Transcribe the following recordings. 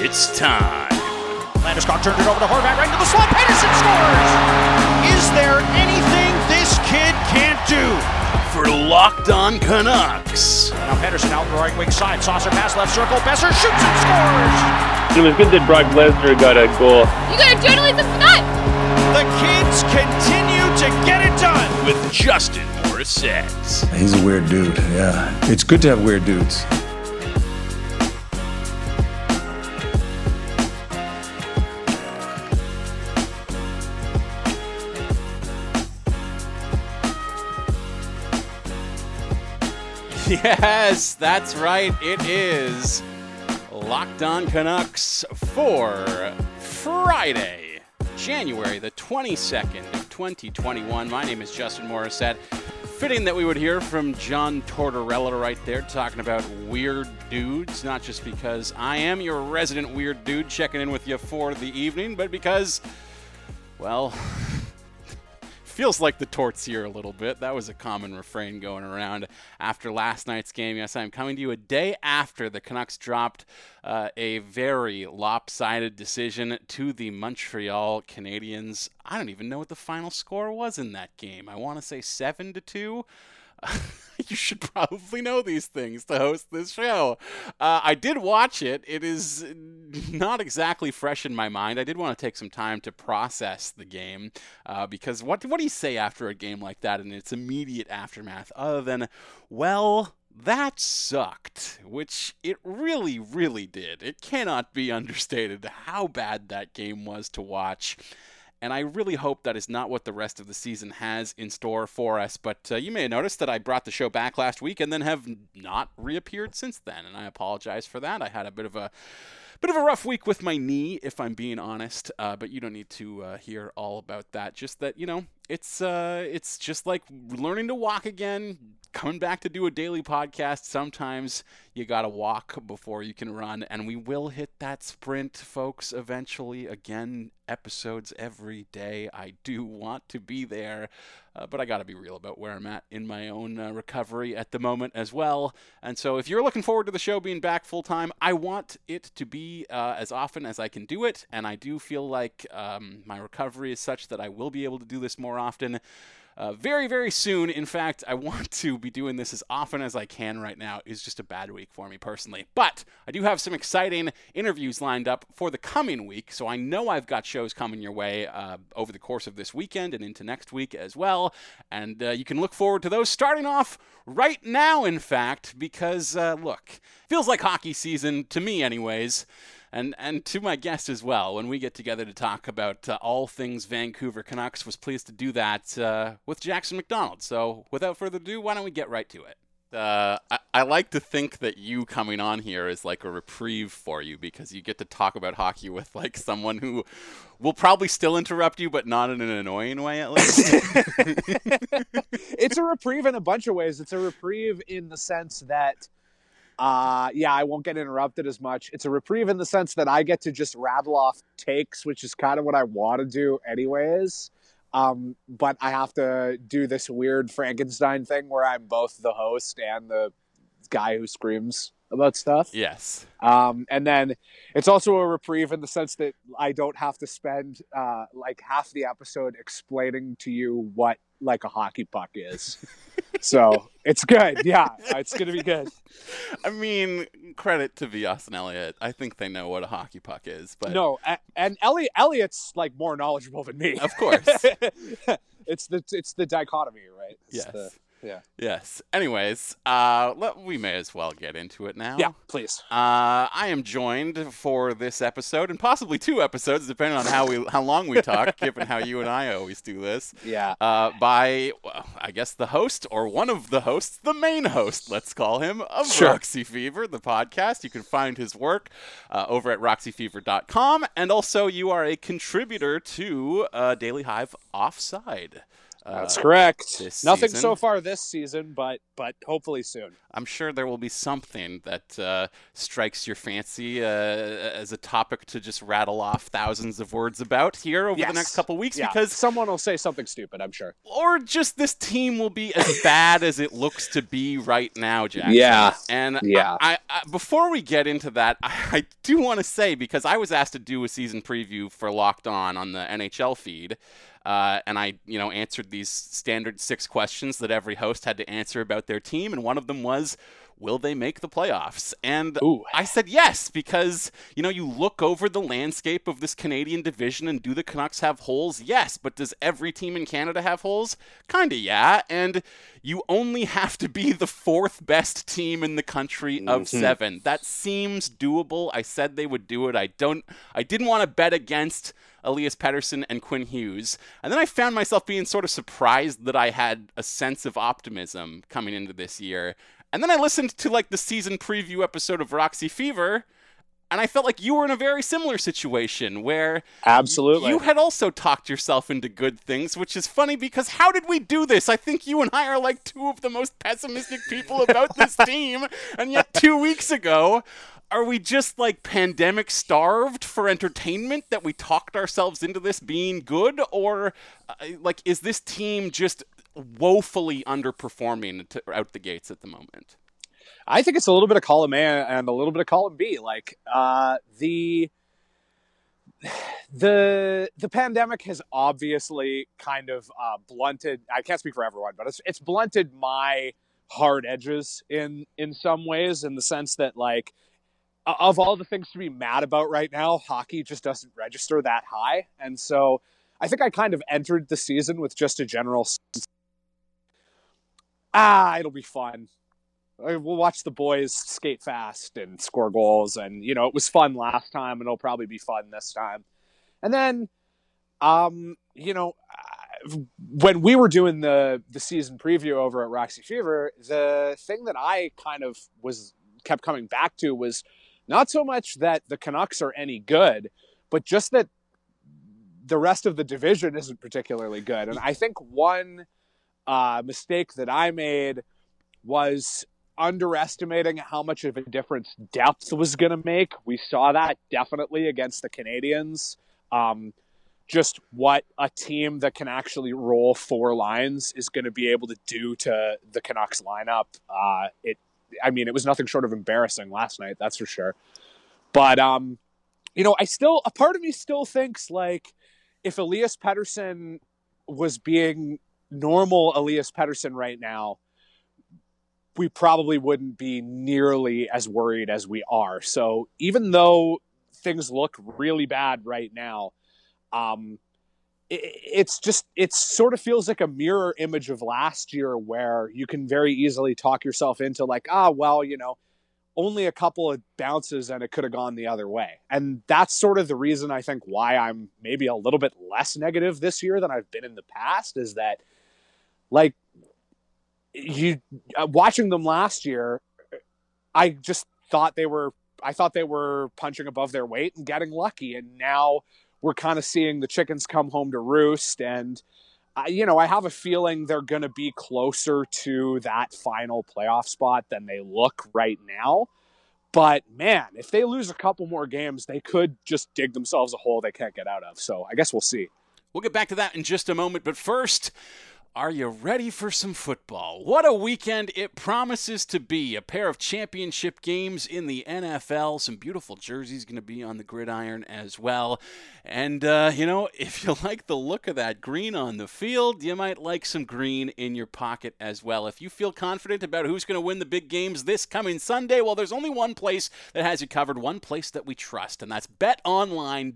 It's time. Landeskog turned it over to Horvat right into the slot. Pettersson scores! Is there anything this kid can't do? For Locked On Canucks. Now Pettersson out the right wing side. Saucer pass left circle. Boeser shoots and scores! It was good that Brock Lesnar got a goal. You gotta journalist tonight. The kids continue to get it done. With Justin Morissette. He's a weird dude, yeah. It's good to have weird dudes. Yes, that's right. It is Locked On Canucks for Friday, January the 22nd of 2021. My name is Justin Morissette. Fitting that we would hear from John Tortorella right there talking about weird dudes, not just because I am your resident weird dude checking in with you for the evening, but because, well, feels like the torts here a little bit. That was a common refrain going around after last night's game. Yes, I'm coming to you a day after the Canucks dropped uh, a very lopsided decision to the Montreal Canadiens. I don't even know what the final score was in that game. I want to say seven to two. you should probably know these things to host this show. Uh, I did watch it. It is not exactly fresh in my mind. I did want to take some time to process the game uh, because what what do you say after a game like that in its immediate aftermath, other than, well, that sucked, which it really, really did. It cannot be understated how bad that game was to watch and I really hope that is not what the rest of the season has in store for us. But uh, you may have noticed that I brought the show back last week and then have not reappeared since then, and I apologize for that. I had a bit of a bit of a rough week with my knee, if I'm being honest. Uh, but you don't need to uh, hear all about that. Just that you know, it's uh, it's just like learning to walk again. Coming back to do a daily podcast, sometimes you gotta walk before you can run, and we will hit that sprint, folks, eventually. Again, episodes every day. I do want to be there, uh, but I gotta be real about where I'm at in my own uh, recovery at the moment as well. And so, if you're looking forward to the show being back full time, I want it to be uh, as often as I can do it, and I do feel like um, my recovery is such that I will be able to do this more often. Uh, very, very soon. In fact, I want to be doing this as often as I can right now. It's just a bad week for me personally. But I do have some exciting interviews lined up for the coming week. So I know I've got shows coming your way uh, over the course of this weekend and into next week as well. And uh, you can look forward to those starting off right now, in fact, because uh, look, feels like hockey season to me, anyways and and to my guest as well when we get together to talk about uh, all things Vancouver Canucks. Was pleased to do that uh, with Jackson McDonald. So without further ado, why don't we get right to it? Uh, I, I, like to think that you coming on here is like a reprieve for you because you get to talk about hockey with like someone who will probably still interrupt you, but not in an annoying way at least. it's a reprieve in a bunch of ways. It's a reprieve in the sense that uh, yeah, I won't get interrupted as much. It's a reprieve in the sense that I get to just rattle off takes, which is kind of what I want to do anyways. Um, but I have to do this weird Frankenstein thing where I'm both the host and the guy who screams about stuff. Yes. Um, and then it's also a reprieve in the sense that I don't have to spend uh, like half the episode explaining to you what like a hockey puck is. so it's good. Yeah, it's gonna be good. I mean, credit to Vias and Elliot. I think they know what a hockey puck is. But no, and Elliot, Elliot's like more knowledgeable than me. Of course. it's the it's the dichotomy, right? It's yes. The, yeah. Yes. Anyways, uh, let, we may as well get into it now. Yeah, please. Uh, I am joined for this episode and possibly two episodes, depending on how we how long we talk, given how you and I always do this. Yeah. Uh, by well, I guess the host or one of the hosts, the main host, let's call him of sure. Roxy Fever, the podcast. You can find his work uh, over at roxyfever.com, and also you are a contributor to uh, Daily Hive Offside Uh, That's correct. this Nothing season. so far this season, but but hopefully soon. I'm sure there will be something that uh, strikes your fancy uh, as a topic to just rattle off thousands of words about here over the next couple weeks Yeah, because someone will say something stupid. I'm sure. or just this team will be as bad as it looks to be right now, Jack. Yeah. And Yeah. I, I, before we get into that, I, I do want to say because I was asked to do a season preview for Locked On on the NHL feed, uh, and I, you know, answered these standard six questions that every host had to answer about their team, and one of them was. Will they make the playoffs? And Ooh. I said yes because you know you look over the landscape of this Canadian division and do the Canucks have holes? Yes, but does every team in Canada have holes? Kinda yeah, and you only have to be the fourth best team in the country of Mhm. 7. That seems doable. I said they would do it. I don't I didn't want to bet against Elias Pettersson and Quinn Hughes. And then I found myself being sort of surprised that I had a sense of optimism coming into this year. And then I listened to like the season preview episode of Roxy Fever, and I felt like you were in a very similar situation where Absolutely. you had also talked yourself into good things, which is funny because how did we do this? I think you and I are like two of the most pessimistic people about this team, and yet two weeks ago, are we just like pandemic starved for entertainment that we talked ourselves into this being good, or uh, like is this team just woefully underperforming to, out the gates at the moment? I think it's a little bit of column A and a little bit of column B. Like uh, the the the pandemic has obviously kind of uh, blunted. I can't speak for everyone, but it's it's blunted my hard edges in in some ways, in the sense that like of all the things to be mad about right now, hockey just doesn't register that high, and so I think I kind of entered the season with just a general sense. Ah, it'll be fun. We'll watch the boys skate fast and score goals, and you know it was fun last time, and it'll probably be fun this time. And then, um, you know, uh, when we were doing the the season preview over at Roxy Fever, the thing that I kind of was kept coming back to was not so much that the Canucks are any good, but just that the rest of the division isn't particularly good. And I think one uh, mistake that I made was underestimating how much of a difference depth was going to make. We saw that definitely against the Canadiens. Um, just what a team that can actually roll four lines is going to be able to do to the Canucks lineup. Uh, it, I mean, it was nothing short of embarrassing last night, that's for sure. But um, you know, I still a part of me still thinks like if Elias Pettersson was being normal Elias Pettersson right now, we probably wouldn't be nearly as worried as we are. So even though things look really bad right now, um, it, it's just it sort of feels like a mirror image of last year, where you can very easily talk yourself into like, ah, well, you know, only a couple of bounces and it could have gone the other way. And that's sort of the reason I think why I'm maybe a little bit less negative this year than I've been in the past is that like you uh, watching them last year I just thought they were I thought they were punching above their weight and getting lucky and now we're kind of seeing the chickens come home to roost and I, you know, I have a feeling they're going to be closer to that final playoff spot than they look right now. But man, if they lose a couple more games, they could just dig themselves a hole they can't get out of. So I guess we'll see. We'll get back to that in just a moment, but first, are you ready for some football? What a weekend it promises to be. A pair of championship games in the NFL, some beautiful jerseys going to be on the gridiron as well. And, uh, you know, if you like the look of that green on the field, you might like some green in your pocket as well. If you feel confident about who's going to win the big games this coming Sunday, well, there's only one place that has you covered, one place that we trust, and that's betonline.ag.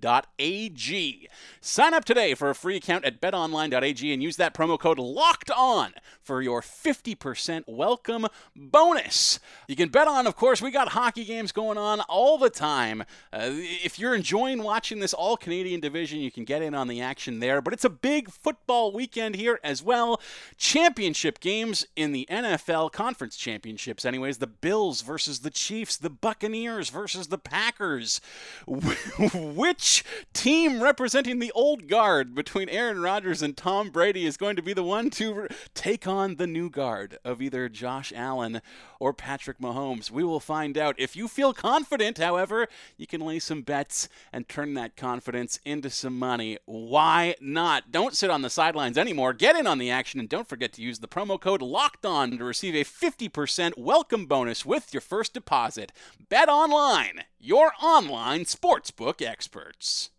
Sign up today for a free account at betonline.ag and use that promo code locked on for your 50% welcome bonus. You can bet on, of course, we got hockey games going on all the time. Uh, if you're enjoying watching this all Canadian division, you can get in on the action there. But it's a big football weekend here as well. Championship games in the NFL, conference championships, anyways. The Bills versus the Chiefs, the Buccaneers versus the Packers. Which team representing the old guard between Aaron Rodgers and Tom Brady is going to be the one? One to take on the new guard of either Josh Allen or Patrick Mahomes? We will find out. If you feel confident, however, you can lay some bets and turn that confidence into some money. Why not? Don't sit on the sidelines anymore. Get in on the action and don't forget to use the promo code LOCKED ON to receive a 50% welcome bonus with your first deposit. Bet online, your online sportsbook experts.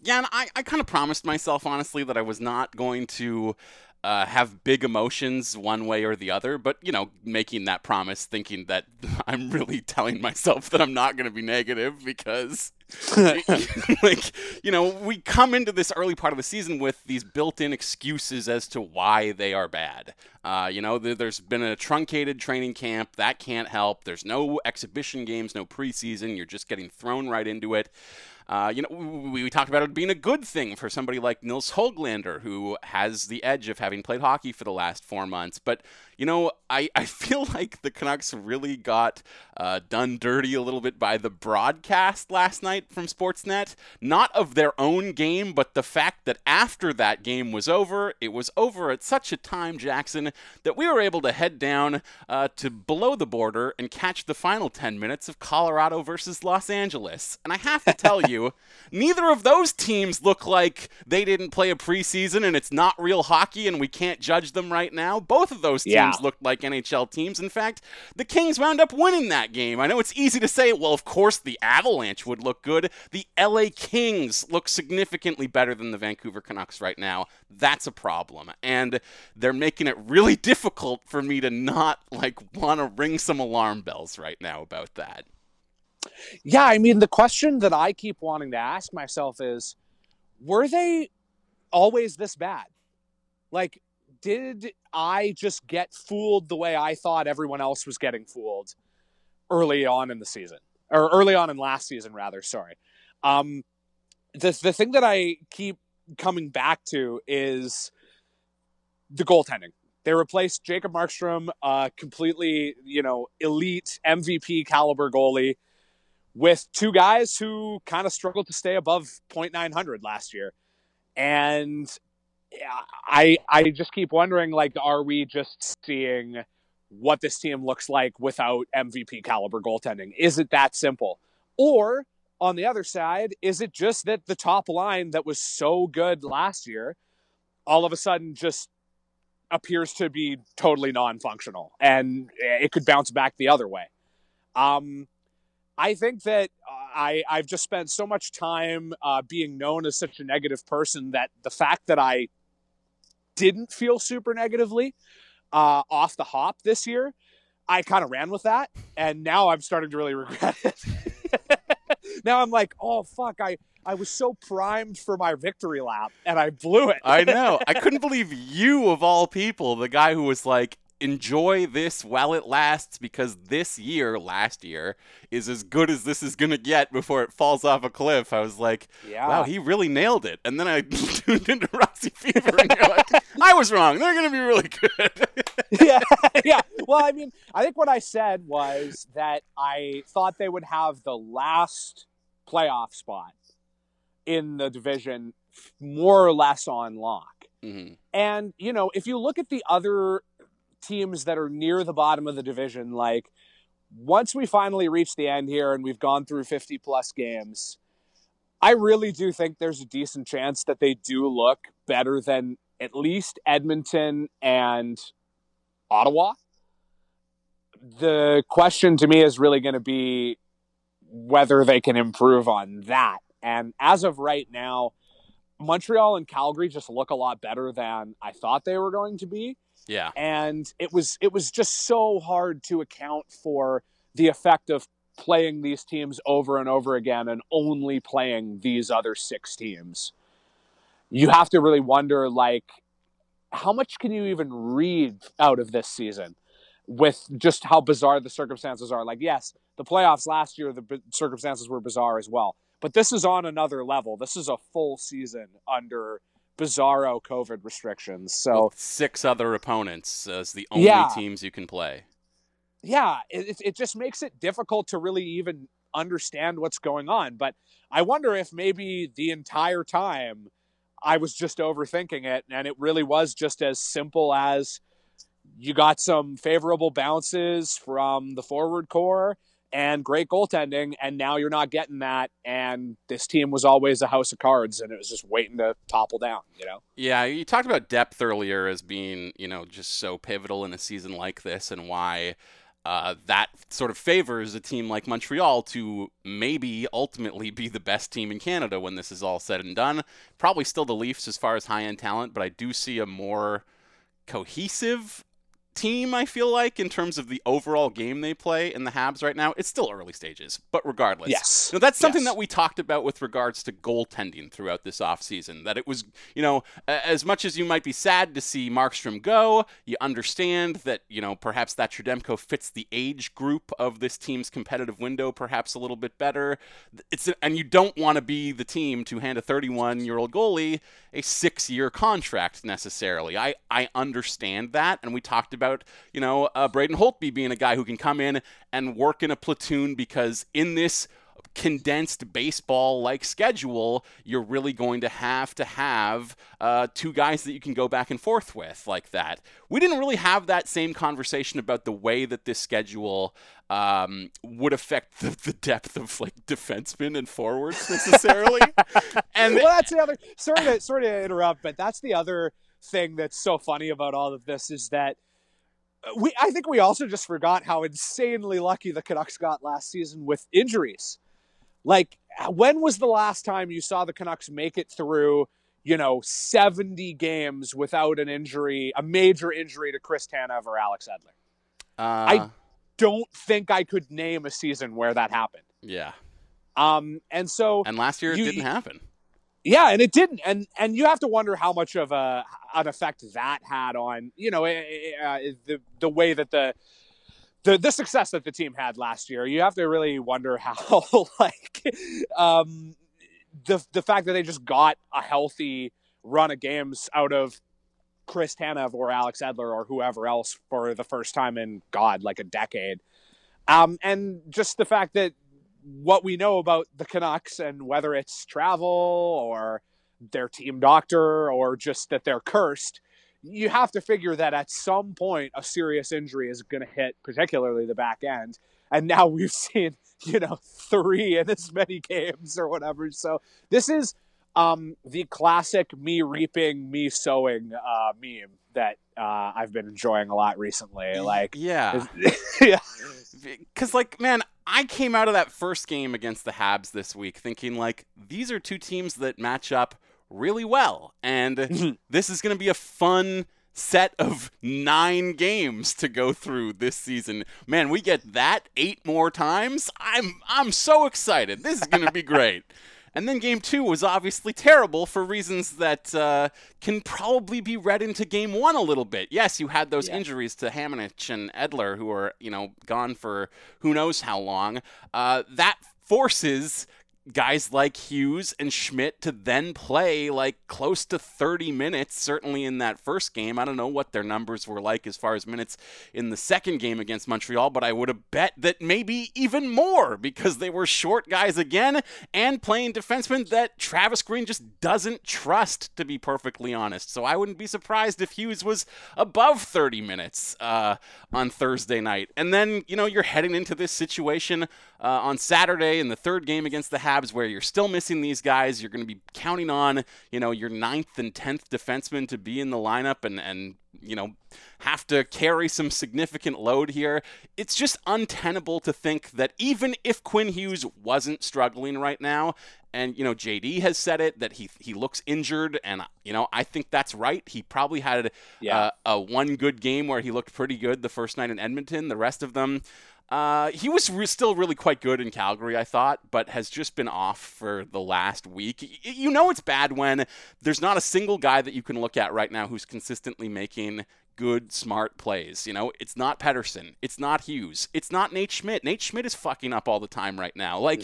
Yeah, and I, I kind of promised myself, honestly, that I was not going to uh, have big emotions one way or the other, but, you know, making that promise, thinking that I'm really telling myself that I'm not going to be negative because. like you know we come into this early part of the season with these built-in excuses as to why they are bad. Uh, you know there's been a truncated training camp that can't help. There's no exhibition games no preseason. You're just getting thrown right into it uh, you know, we, we talked about it being a good thing for somebody like Nils Hoglander, who has the edge of having played hockey for the last four months. But you know, I, I feel like the Canucks really got uh, done dirty a little bit by the broadcast last night from Sportsnet. Not of their own game, but the fact that after that game was over, it was over at such a time, Jackson, that we were able to head down uh, to below the border and catch the final 10 minutes of Colorado versus Los Angeles. And I have to tell you, neither of those teams look like they didn't play a preseason and it's not real hockey and we can't judge them right now. Both of those teams yeah. Looked like NHL teams. In fact, the Kings wound up winning that game. I know it's easy to say, well, of course the Avalanche would look good. The LA Kings look significantly better than the Vancouver Canucks right now. That's a problem. And they're making it really difficult for me to not like want to ring some alarm bells right now about that. Yeah, I mean the question that I keep wanting to ask myself is were they always this bad? Like did I just get fooled the way I thought everyone else was getting fooled early on in the season or early on in last season rather, sorry. Um the the thing that I keep coming back to is the goaltending. They replaced Jacob Markstrom, uh, completely, you know, elite MVP caliber goalie, with two guys who kind of struggled to stay above 0.900 last year. And I I just keep wondering like are we just seeing what this team looks like without MVP caliber goaltending? Is it that simple? Or on the other side, is it just that the top line that was so good last year all of a sudden just appears to be totally non-functional and it could bounce back the other way? Um, I think that uh, I, I've just spent so much time uh, being known as such a negative person that the fact that I didn't feel super negatively uh, off the hop this year, I kind of ran with that, and now I'm starting to really regret it. now I'm like, oh fuck, I I was so primed for my victory lap, and I blew it. I know. I couldn't believe you of all people, the guy who was like, enjoy this while it lasts because this year, last year, is as good as this is going to get before it falls off a cliff. I was like, yeah. wow, he really nailed it. And then I tuned into Roxy Fever and you're like, I was wrong. They're going to be really good. yeah. Yeah. Well, I mean, I think what I said was that I thought they would have the last playoff spot in the division more or less on lock. Mm-hmm. And, you know, if you look at the other teams that are near the bottom of the division, like once we finally reach the end here and we've gone through 50 plus games, I really do think there's a decent chance that they do look better than at least Edmonton and Ottawa. The question to me is really going to be whether they can improve on that. And as of right now, Montreal and Calgary just look a lot better than I thought they were going to be. Yeah. And it was it was just so hard to account for the effect of playing these teams over and over again and only playing these other six teams. You have to really wonder like how much can you even read out of this season with just how bizarre the circumstances are? Like yes, the playoffs last year the circumstances were bizarre as well. But this is on another level. This is a full season under bizarro COVID restrictions. So With six other opponents as the only yeah, teams you can play. Yeah, it, it just makes it difficult to really even understand what's going on. But I wonder if maybe the entire time I was just overthinking it, and it really was just as simple as you got some favorable bounces from the forward core and great goaltending, and now you're not getting that. And this team was always a house of cards, and it was just waiting to topple down. You know? Yeah, you talked about depth earlier as being, you know, just so pivotal in a season like this, and why uh, that sort of favors a team like Montreal to maybe ultimately be the best team in Canada when this is all said and done. Probably still the Leafs as far as high end talent, but I do see a more cohesive team, I feel like, in terms of the overall game they play in the Habs right now. It's still early stages, but regardless. Yes. You know, that's something Yes. that we talked about with regards to goaltending throughout this offseason. That it was, you know, as much as you might be sad to see Markstrom go, you understand that, you know, perhaps that Trudemko fits the age group of this team's competitive window perhaps a little bit better. It's and you don't want to be the team to hand a 31 year old goalie a six year contract necessarily. I, I understand that. And we talked about, you know, uh, Braden Holtby being a guy who can come in and work in a platoon because in this condensed baseball like schedule, you're really going to have to have uh, two guys that you can go back and forth with like that. We didn't really have that same conversation about the way that this schedule um, would affect the, the depth of like defensemen and forwards necessarily. and well, that's the other. Sorry to sorry to interrupt, but that's the other thing that's so funny about all of this is that we. I think we also just forgot how insanely lucky the Canucks got last season with injuries. Like, when was the last time you saw the Canucks make it through? You know, 70 games without an injury, a major injury to Chris Tanev or Alex Edler. uh, Don't think I could name a season where that happened. yeah. Um, and so And last year it You- didn't happen. Yeah, and it didn't, and and you have to wonder how much of a an effect that had on you know eh, eh, uh, the the way that the the the success that the team had last year. You have to really wonder how like um the the fact that they just got a healthy run of games out of Chris Tanev or Alex Edler or whoever else for the first time in God like a decade. Um, and just the fact that what we know about the Canucks and whether it's travel or their team doctor or just that they're cursed, you have to figure that at some point a serious injury is going to hit, particularly the back end. And now we've seen, you know, three in as many games or whatever. So this is um, the classic me reaping, me sowing uh, meme that uh, I've been enjoying a lot recently. Like, yeah. yeah, Because, like, man, I came out of that first game against the Habs this week thinking, like, these are two teams that match up really well. And this is going to be a fun set of nine games to go through this season. Man, we get that eight more times. I'm I'm so excited. This is going to be great. And then game two was obviously terrible for reasons that uh, can probably be read into game one a little bit. Yes, you had those Yeah. injuries to Hamonic and Edler, who are you know gone for who knows how long. Uh, that forces guys like Hughes and Schmidt to then play like close to 30 minutes, certainly in that first game. I don't know what their numbers were like as far as minutes in the second game against Montreal, but I would have bet that maybe even more because they were short guys again and playing defensemen that Travis Green just doesn't trust, to be perfectly honest. So I wouldn't be surprised if Hughes was above 30 minutes uh, on Thursday night. And then, you know, you're heading into this situation uh, on Saturday in the third game against the Habs where you're still missing these guys. You're going to be counting on, you know, your ninth and tenth defenseman to be in the lineup and, and you know, have to carry some significant load here. It's just untenable to think that even if Quinn Hughes wasn't struggling right now, and you know JD has said it that he he looks injured, and you know I think that's right. He probably had Yeah. uh, a one good game where he looked pretty good the first night in Edmonton. The rest of them, uh, he was re- still really quite good in Calgary, I thought, but has just been off for the last week. Y- you know it's bad when there's not a single guy that you can look at right now who's consistently making good, smart plays. You know, it's not Pettersson, it's not Hughes, it's not Nate Schmidt. Nate Schmidt is fucking up all the time right now. Like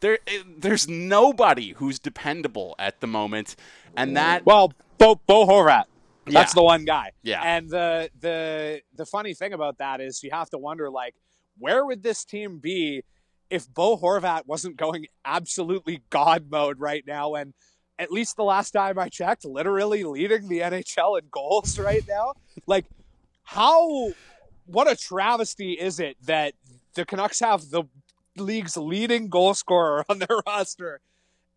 there, eh, there's nobody who's dependable at the moment, and that Well, Bo, Bo Horvat. That's Yeah. the one guy. Yeah. And the the the funny thing about that is you have to wonder like where would this team be if Bo Horvat wasn't going absolutely god mode right now and at least the last time I checked, literally leading the NHL in goals right now. like, how? What a travesty is it that the Canucks have the league's leading goal scorer on their roster,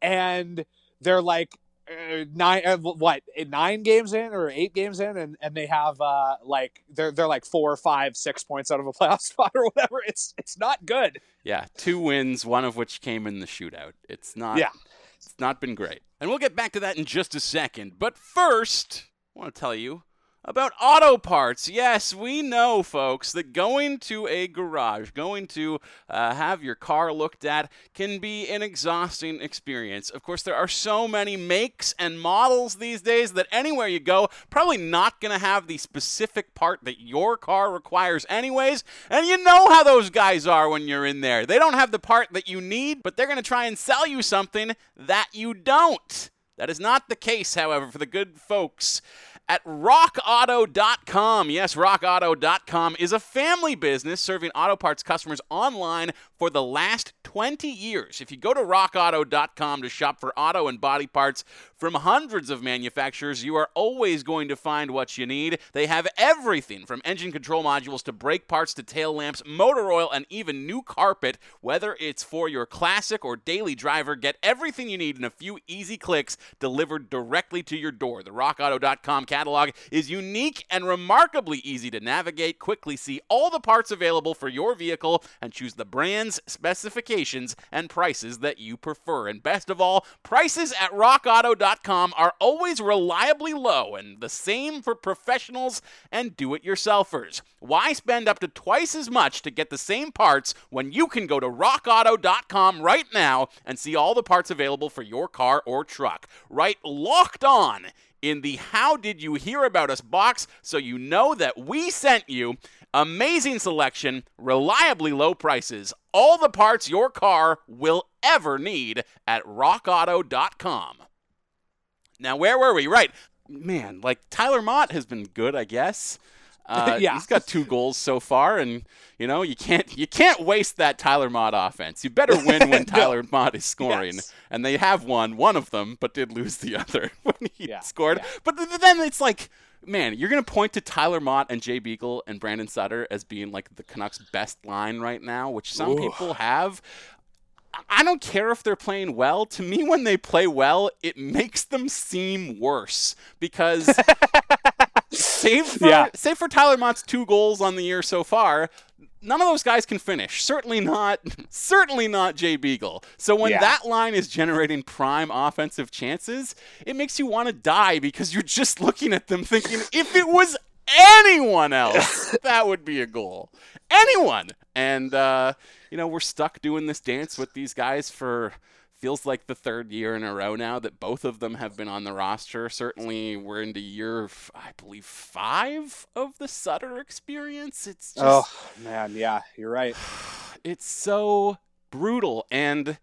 and they're like uh, nine uh, what nine games in or eight games in and, and they have uh like they're they're like four or five six points out of a playoff spot or whatever it's it's not good Yeah, two wins, one of which came in the shootout. It's not. Yeah. It's not been great. And we'll get back to that in just a second. But first, I want to tell you about auto parts. Yes, we know, folks, that going to a garage, going to uh, have your car looked at, can be an exhausting experience. Of course, there are so many makes and models these days that anywhere you go, probably not going to have the specific part that your car requires, anyways. And you know how those guys are when you're in there. They don't have the part that you need, but they're going to try and sell you something that you don't. That is not the case, however, for the good folks at rockauto.com. Yes, rockauto.com is a family business serving auto parts customers online for the last 20 years. If you go to rockauto.com to shop for auto and body parts from hundreds of manufacturers, you are always going to find what you need. They have everything from engine control modules to brake parts to tail lamps, motor oil, and even new carpet. Whether it's for your classic or daily driver, get everything you need in a few easy clicks delivered directly to your door. The rockauto.com catalog is unique and remarkably easy to navigate. Quickly see all the parts available for your vehicle and choose the brands, specifications, and prices that you prefer. And best of all, prices at rockauto.com are always reliably low and the same for professionals and do it yourselfers. Why spend up to twice as much to get the same parts when you can go to rockauto.com right now and see all the parts available for your car or truck? Right locked on in the How Did You Hear About Us box so you know that we sent you. Amazing selection, reliably low prices, all the parts your car will ever need at rockauto.com. Now, where were we? Right. Man, like Tyler Motte has been good, I guess. Uh, Yeah. he's got two goals so far, and you know you can't you can't waste that Tyler Motte offense. You better win when Tyler Motte is scoring, Yes. and they have won one of them, but did lose the other when he Yeah, scored. yeah. But th- then it's like, man, you're gonna point to Tyler Motte and Jay Beagle and Brandon Sutter as being like the Canucks' best line right now, which some people have. I don't care if they're playing well. To me, when they play well, it makes them seem worse because save for Yeah. save for Tyler Motte's two goals on the year so far. None of those guys can finish. Certainly not. Certainly not Jay Beagle. So when Yeah. that line is generating prime offensive chances, it makes you want to die because you're just looking at them thinking, if it was anyone else, that would be a goal. Anyone. And uh, you know we're stuck doing this dance with these guys for feels like the third year in a row now that both of them have been on the roster. Certainly, we're into year, I believe, five of the Sutter experience. It's just, oh man yeah you're right it's so brutal and.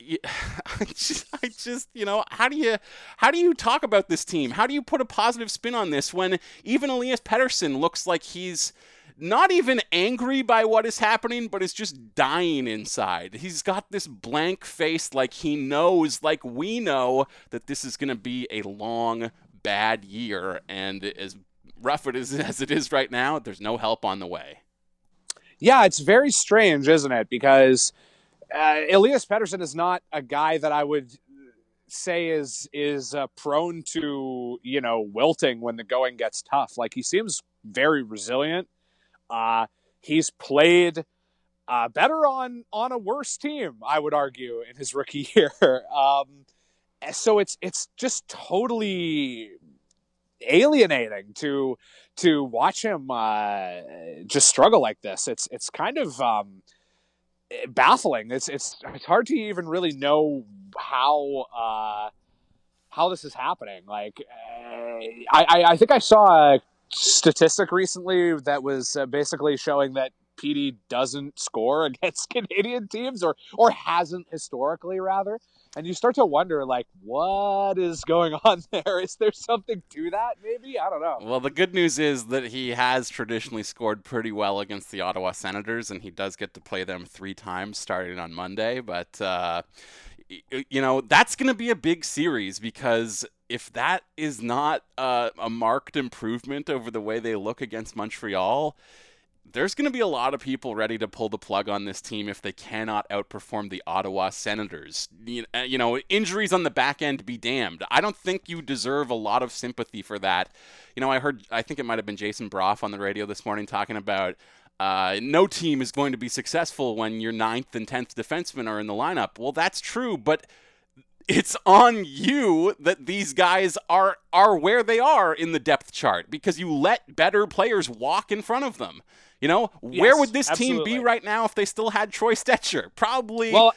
I just, I just, you know, how do you, how do you talk about this team? How do you put a positive spin on this when even Elias Pettersson looks like he's not even angry by what is happening, but is just dying inside. He's got this blank face, like he knows, like we know, that this is going to be a long, bad year. And as rough it is as it is right now, there's no help on the way. Yeah, it's very strange, isn't it? Because uh, Elias Pettersson is not a guy that I would say is is uh, prone to you know wilting when the going gets tough. Like he seems very resilient. Uh, he's played uh, better on on a worse team, I would argue, in his rookie year. um, so it's it's just totally alienating to to watch him uh, just struggle like this. It's it's kind of um, baffling. It's it's it's hard to even really know how uh, how this is happening. Like uh, I, I I think I saw a statistic recently that was uh, basically showing that PD doesn't score against Canadian teams or or hasn't historically rather. And you start to wonder, like, what is going on there? Is there something to that? Maybe I don't know. Well, the good news is that he has traditionally scored pretty well against the Ottawa Senators, and he does get to play them three times starting on Monday. But uh, you know, that's going to be a big series because if that is not a, a marked improvement over the way they look against Montreal, there's going to be a lot of people ready to pull the plug on this team if they cannot outperform the Ottawa Senators. Uh, you know, injuries on the back end be damned. I don't think you deserve a lot of sympathy for that. You know, I heard, I think it might have been Jason Brough on the radio this morning talking about uh, no team is going to be successful when your ninth and tenth defensemen are in the lineup. Well, that's true, but it's on you that these guys are are where they are in the depth chart because you let better players walk in front of them. You know, Yes, where would this absolutely. team be right now if they still had Troy Stecher? Probably Well,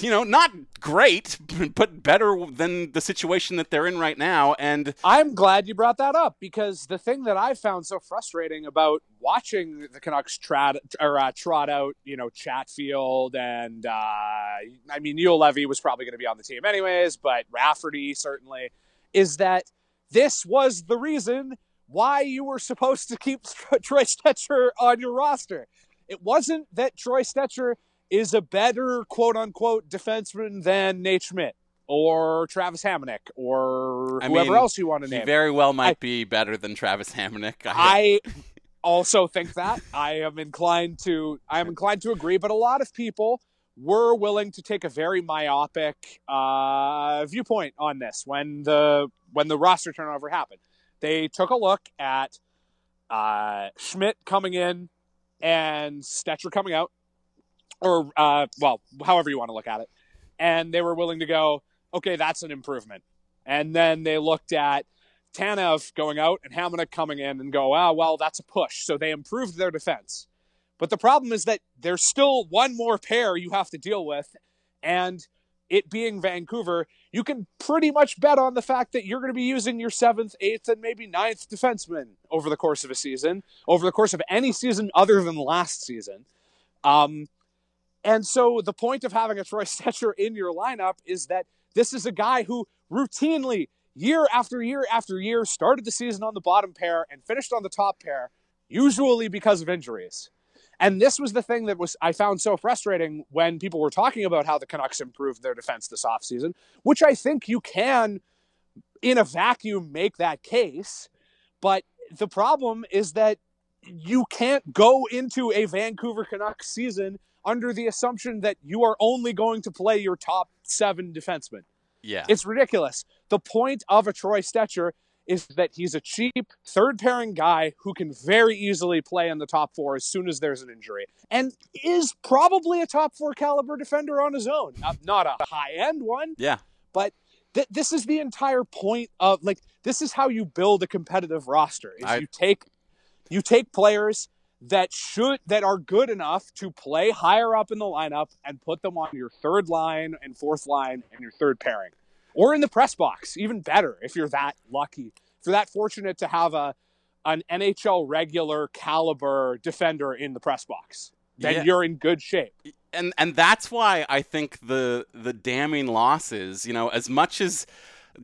you know, not great, but better than the situation that they're in right now and I'm glad you brought that up because the thing that I found so frustrating about watching the Canucks trot or uh, trot out, you know, Chatfield and uh, I mean Neil Levy was probably going to be on the team anyways, but Rafferty certainly is that this was the reason why you were supposed to keep Troy Stecher on your roster. It wasn't that Troy Stecher is a better quote unquote defenseman than Nate Schmidt or Travis Hamonic or I whoever mean, else you want to he name. very well might I- be better than Travis Hamonic. I also think that I am inclined to I am inclined to agree, but a lot of people were willing to take a very myopic uh, viewpoint on this when the when the roster turnover happened. They took a look at uh, Schmidt coming in and Stecher coming out, or uh, well, however you want to look at it, and they were willing to go, okay, that's an improvement. And then they looked at Tanev going out and Hamonic coming in and go, ah, well, that's a push. So they improved their defense. But the problem is that there's still one more pair you have to deal with. And it being Vancouver, you can pretty much bet on the fact that you're going to be using your seventh, eighth, and maybe ninth defenseman over the course of a season, over the course of any season other than last season. Um, and so the point of having a Troy Stecher in your lineup is that this is a guy who routinely, year after year after year, started the season on the bottom pair and finished on the top pair, usually because of injuries. And this was the thing that was I found so frustrating when people were talking about how the Canucks improved their defense this offseason, which I think you can, in a vacuum, make that case. But the problem is that you can't go into a Vancouver Canucks season under the assumption that you are only going to play your top seven defensemen. yeah. It's ridiculous. The point of a Troy Stecher is that he's a cheap third pairing guy who can very easily play in the top four as soon as there's an injury and is probably a top four caliber defender on his own. Not, not a high end one, yeah. but th- this is the entire point of like this is how you build a competitive roster is I- you take you take players that should that are good enough to play higher up in the lineup and put them on your third line and fourth line and your third pairing. Or in the press box even better if you're that lucky. If you're that fortunate to have a an NHL regular caliber defender in the press box then Yeah. you're in good shape. And and that's why I think the the damning losses, you know, as much as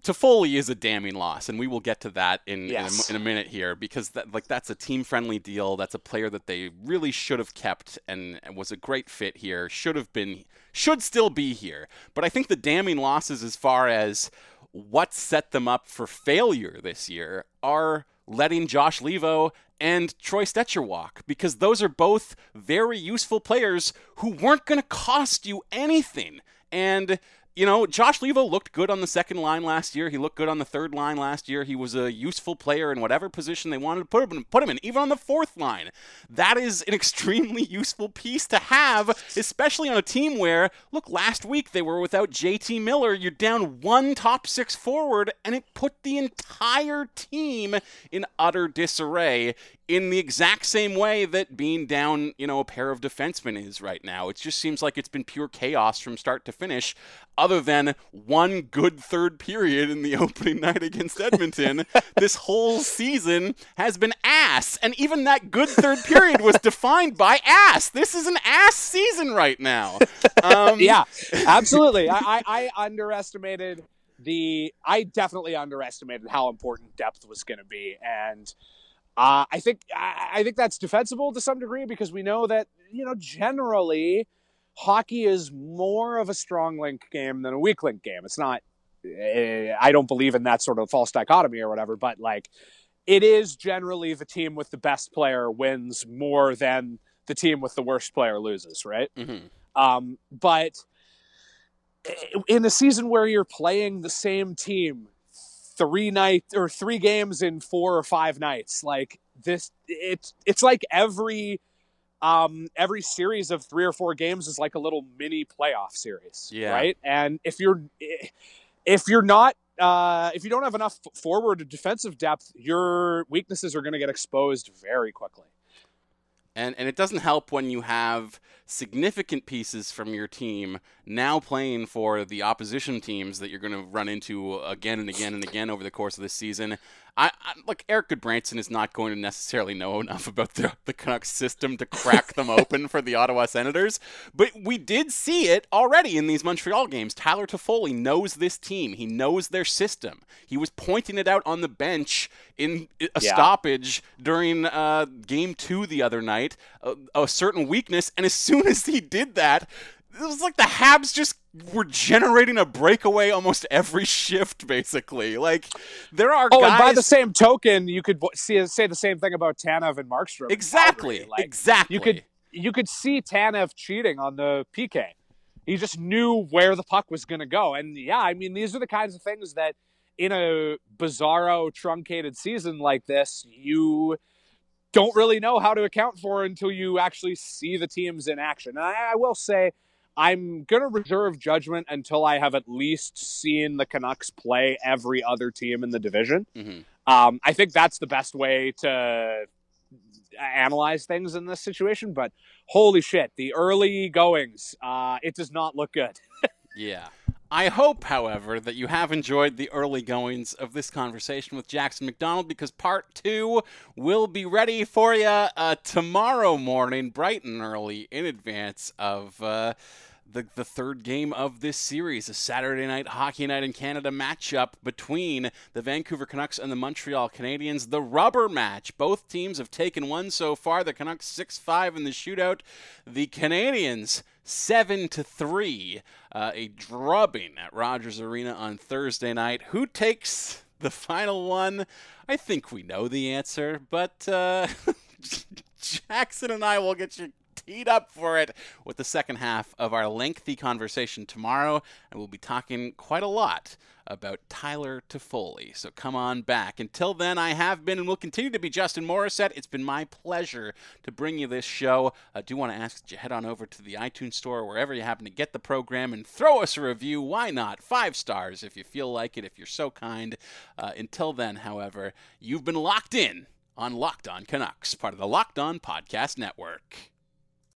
Toffoli is a damning loss, and we will get to that in Yes. in, a, in a minute here because that like that's a team friendly deal. That's a player that they really should have kept and, and was a great fit here. Should have been, should still be here. But I think the damning losses, as far as what set them up for failure this year, are letting Josh Leivo and Troy Stecher walk because those are both very useful players who weren't going to cost you anything. And you know, Josh Leivo looked good on the second line last year. He looked good on the third line last year. He was a useful player in whatever position they wanted to put him put him in, even on the fourth line. That is an extremely useful piece to have, especially on a team where, look, last week they were without JT Miller. You're down one top six forward, and it put the entire team in utter disarray in the exact same way that being down, you know, a pair of defensemen is right now. It just seems like it's been pure chaos from start to finish, other than one good third period in the opening night against Edmonton. this whole season has been ass. And even that good third period was defined by ass. This is an ass season right now. Um, yeah, absolutely. I, I, I underestimated the. I definitely underestimated how important depth was going to be, and uh, I think I, I think that's defensible to some degree because we know that you know generally hockey is more of a strong link game than a weak link game. It's not. eh, I don't believe in that sort of false dichotomy or whatever, but like, it is generally the team with the best player wins more than the team with the worst player loses, right? hmm Um, but in a season where you're playing the same team three nights or three games in four or five nights, like this, it's it's like every um every series of three or four games is like a little mini playoff series, Yeah. right? And if you're if you're not uh, if you don't have enough forward or defensive depth, your weaknesses are going to get exposed very quickly. And and it doesn't help when you have significant pieces from your team now playing for the opposition teams that you're going to run into again and again and again over the course of this season. I, I look, Erik Gudbranson is not going to necessarily know enough about the, the Canucks system to crack them open for the Ottawa Senators, but we did see it already in these Montreal games. Tyler Toffoli knows this team. He knows their system. He was pointing it out on the bench in a Yeah. stoppage during uh, game two the other night, a, a certain weakness, and as soon as he did that, it was like the Habs just were generating a breakaway almost every shift, basically. Like there are Oh, guys. and by the same token, you could see say the same thing about Tanev and Markstrom. exactly. Like, exactly. You could you could see Tanev cheating on the PK. He just knew where the puck was going to go, and yeah, I mean these are the kinds of things that in a bizarro truncated season like this, you don't really know how to account for until you actually see the teams in action. And I, I will say. I'm going to reserve judgment until I have at least seen the Canucks play every other team in the division. Mhm. Um, I think that's the best way to analyze things in this situation. But holy shit, the early goings, uh, it does not look good. Yeah. I hope, however, that you have enjoyed the early goings of this conversation with Jackson McDonald because part two will be ready for you uh, tomorrow morning, bright and early, in advance of. Uh, the, the third game of this series, a Saturday night hockey night in Canada matchup between the Vancouver Canucks and the Montreal Canadiens. The rubber match. Both teams have taken one so far. The Canucks 6 5 in the shootout. The Canadiens 7 to 3. Uh, a drubbing at Rogers Arena on Thursday night. Who takes the final one? I think we know the answer, but uh, Jackson and I will get you teed up for it with the second half of our lengthy conversation tomorrow, and we'll be talking quite a lot about Tyler Toffoli. So come on back. Until then, I have been and will continue to be Justin Morissette. It's been my pleasure to bring you this show. I do want to ask that you head on over to the iTunes store, wherever you happen to get the program, and throw us a review. Why not? Five stars if you feel like it, if you're so kind. Uh, until then, however, you've been locked in on Locked On Canucks, part of the Locked On Podcast Network.